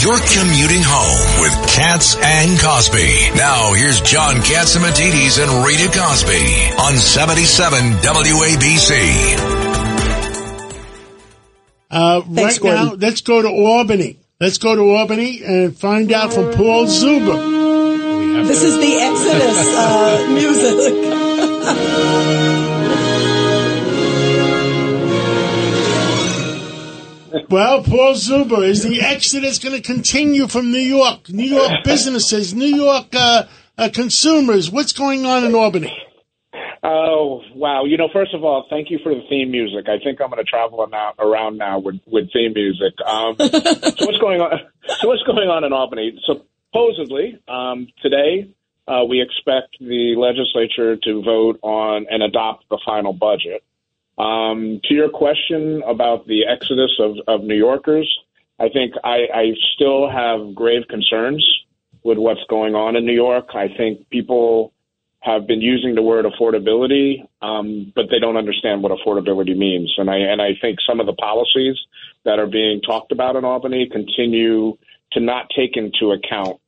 You're commuting home with Katz and Cosby. Now here's John Catsimatidis and Rita Cosby on 77 WABC. Uh, Thanks, right now, let's go to Albany. Let's go to Albany and find out from Paul Zuber. This is the Exodus uh, music. Well, Paul Zuber, is the exodus going to continue from New York? New York businesses, New York uh, uh, consumers. What's going on in Albany? Oh wow! You know, first of all, thank you for the theme music. I think I'm going to travel now, around now with, with theme music. Um, so what's going on? So what's going on in Albany? Supposedly um, today, uh, we expect the legislature to vote on and adopt the final budget. Um, to your question about the exodus of, of New Yorkers, I think I, I still have grave concerns with what's going on in New York. I think people have been using the word affordability, um, but they don't understand what affordability means. And I and I think some of the policies that are being talked about in Albany continue to not take into account,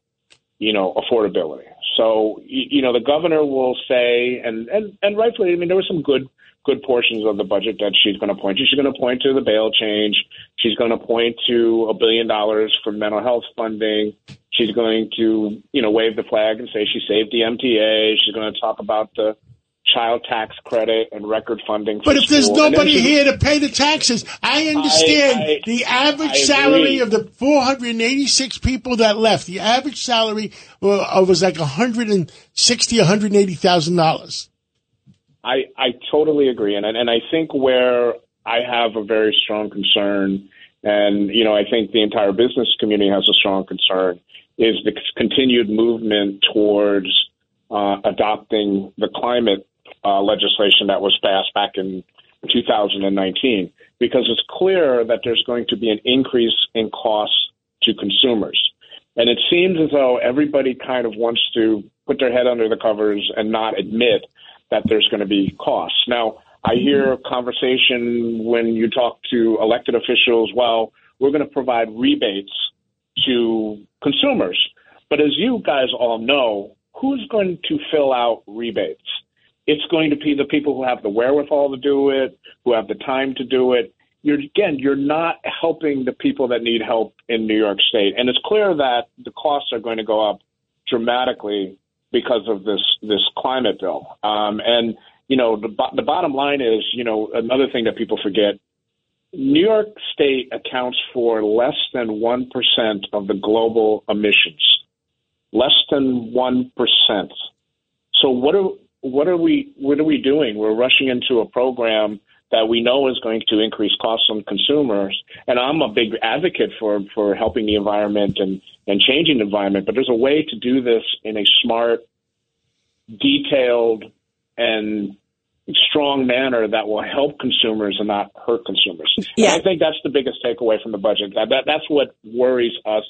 you know, affordability. So you, know, the governor will say, and and and rightfully, I mean, there were some good good portions of the budget that she's going to point to. She's going to point to the bail change. She's going to point to a billion dollars for mental health funding. She's going to, you know, wave the flag and say she saved the MTA. She's going to talk about the child tax credit and record funding. For But if there's school. Then nobody she- here to pay the taxes, I understand I- the average salary of the 486 people that left. The average salary uh, was like 160, 180 thousand dollars. I, I totally agree. And, and I think where I have a very strong concern, and, you know, I think the entire business community has a strong concern, is the continued movement towards uh, adopting the climate uh, legislation that was passed back in 2019, because it's clear that there's going to be an increase in costs to consumers. And it seems as though everybody kind of wants to put their head under the covers and not admit that there's going to be costs. Now, I hear a conversation when you talk to elected officials, well, we're going to provide rebates to consumers. But as you guys all know, who's going to fill out rebates? It's going to be the people who have the wherewithal to do it, who have the time to do it. You're again, you're not helping the people that need help in New York State, and it's clear that the costs are going to go up dramatically because of this this climate bill. Um, and you know, the the bottom line is, you know, another thing that people forget: New York State accounts for less than one percent of the global emissions. Less than one percent. So what are what are we what are we doing? We're rushing into a program that we know is going to increase costs on consumers. And I'm a big advocate for for helping the environment and and changing the environment. But there's a way to do this in a smart, detailed, and strong manner that will help consumers and not hurt consumers. Yeah. And I think that's the biggest takeaway from the budget. That, that that's what worries us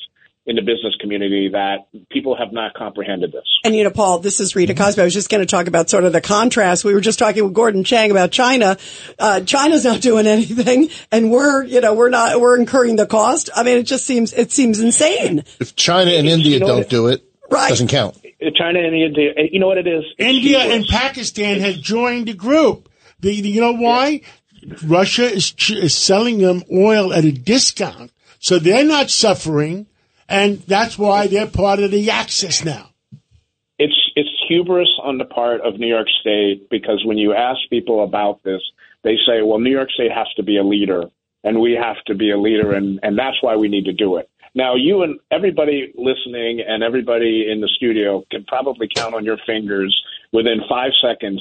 in the business community that people have not comprehended this. And you know, Paul, this is Rita Cosby. I was just going to talk about sort of the contrast. We were just talking with Gordon Chang about China. Uh, China's not doing anything, and we're, you know, we're not, we're incurring the cost. I mean, it just seems, it seems insane. If China and India know don't what- do it, Right. doesn't count. China and India, you know what it is? It's India hubris. and Pakistan have joined the group. The, the- you know why? Russia is, ch- is selling them oil at a discount, so they're not suffering, and that's why they're part of the Axis now. it's it's hubris on the part of New York State because when you ask people about this, they say, "Well, New York State has to be a leader, and we have to be a leader, and and that's why we need to do it." Now, you and everybody listening and everybody in the studio can probably count on your fingers within five seconds,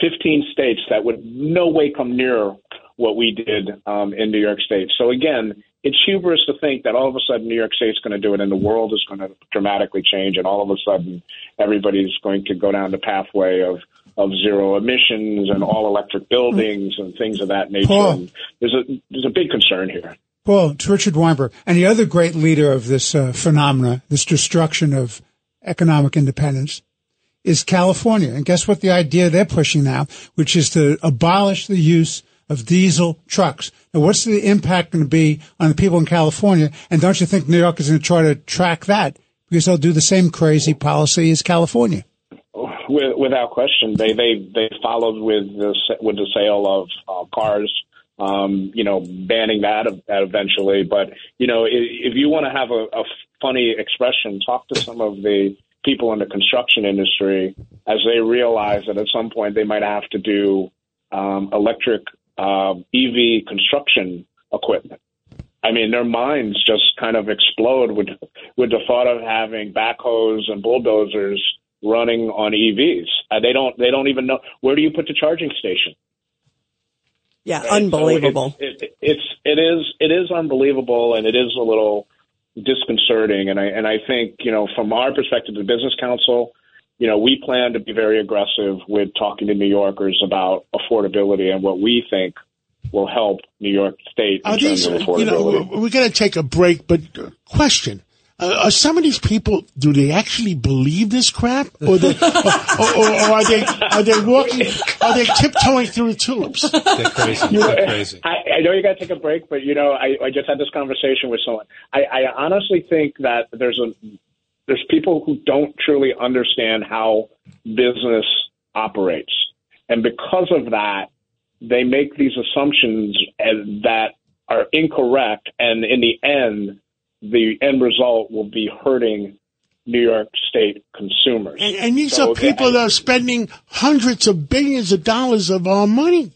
fifteen states that would no way come near what we did um, in New York State. So again, it's hubris to think that all of a sudden New York State's going to do it and the world is going to dramatically change, and all of a sudden everybody's going to go down the pathway of of zero emissions and all electric buildings and things of that nature. Paul. There's a there's a big concern here. Well, it's Richard Weinberg. And the other great leader of this uh, phenomena, this destruction of economic independence, is California. And guess what the idea they're pushing now, which is to abolish the use of diesel trucks. Now, what's the impact going to be on the people in California? And don't you think New York is going to try to track that because they'll do the same crazy policy as California? Without question, they they they followed with the with the sale of uh, cars. Um, you know, banning that eventually. But you know, if, you want to have a, a funny expression, talk to some of the people in the construction industry as they realize that at some point they might have to do um, electric uh, EV construction equipment. I mean, their minds just kind of explode with with the thought of having backhoes and bulldozers running on EVs. Uh, they don't they don't even know where do you put the charging station. Yeah, right? unbelievable. So it, it, it's it is it is unbelievable, and it is a little disconcerting. And I and I think you know from our perspective, the Business Council, you know, we plan to be very aggressive with talking to New Yorkers about affordability and what we think will help New York State in Are terms these, of affordability. You know, we're going to take a break, but question. Uh, are some of these people? Do they actually believe this crap, or, they, or, or, or, are they are they walking? Are they tiptoeing through the tulips? They're crazy. You know, They're crazy. I, I know you got to take a break, but you know, I, I just had this conversation with someone. I, I honestly think that there's a there's people who don't truly understand how business operates, and because of that, they make these assumptions uh, that are incorrect, and in the end the end result will be hurting New York State consumers. And, and these so are people that are spending hundreds of billions of dollars of our money.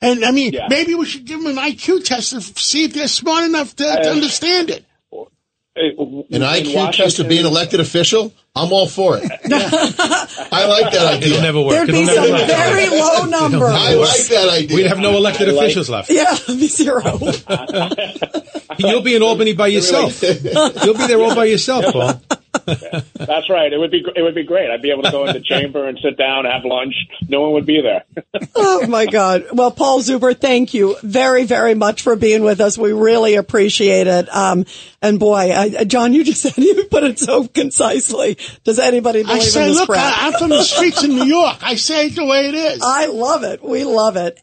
And I mean, yeah. maybe we should give them an IQ test to see if they're smart enough to, to understand it. An IQ test of being an elected official? I'm all for it. I like that idea. It'll never work. There'd It'll be some work. very low numbers. I like that idea. We'd have no elected like, officials left. Yeah, be zero. You'll be in Albany by yourself. You'll be there all by yourself, Paul. That's right. It would be it would be great. I'd be able to go in the chamber and sit down, have lunch. No one would be there. oh my God! Well, Paul Zuber, thank you very very much for being with us. We really appreciate it. Um, and boy, I, John, you just said you put it so concisely. Does anybody believe I say, in this look, crap? I, I'm from the streets in New York. I say it the way it is. I love it. We love it.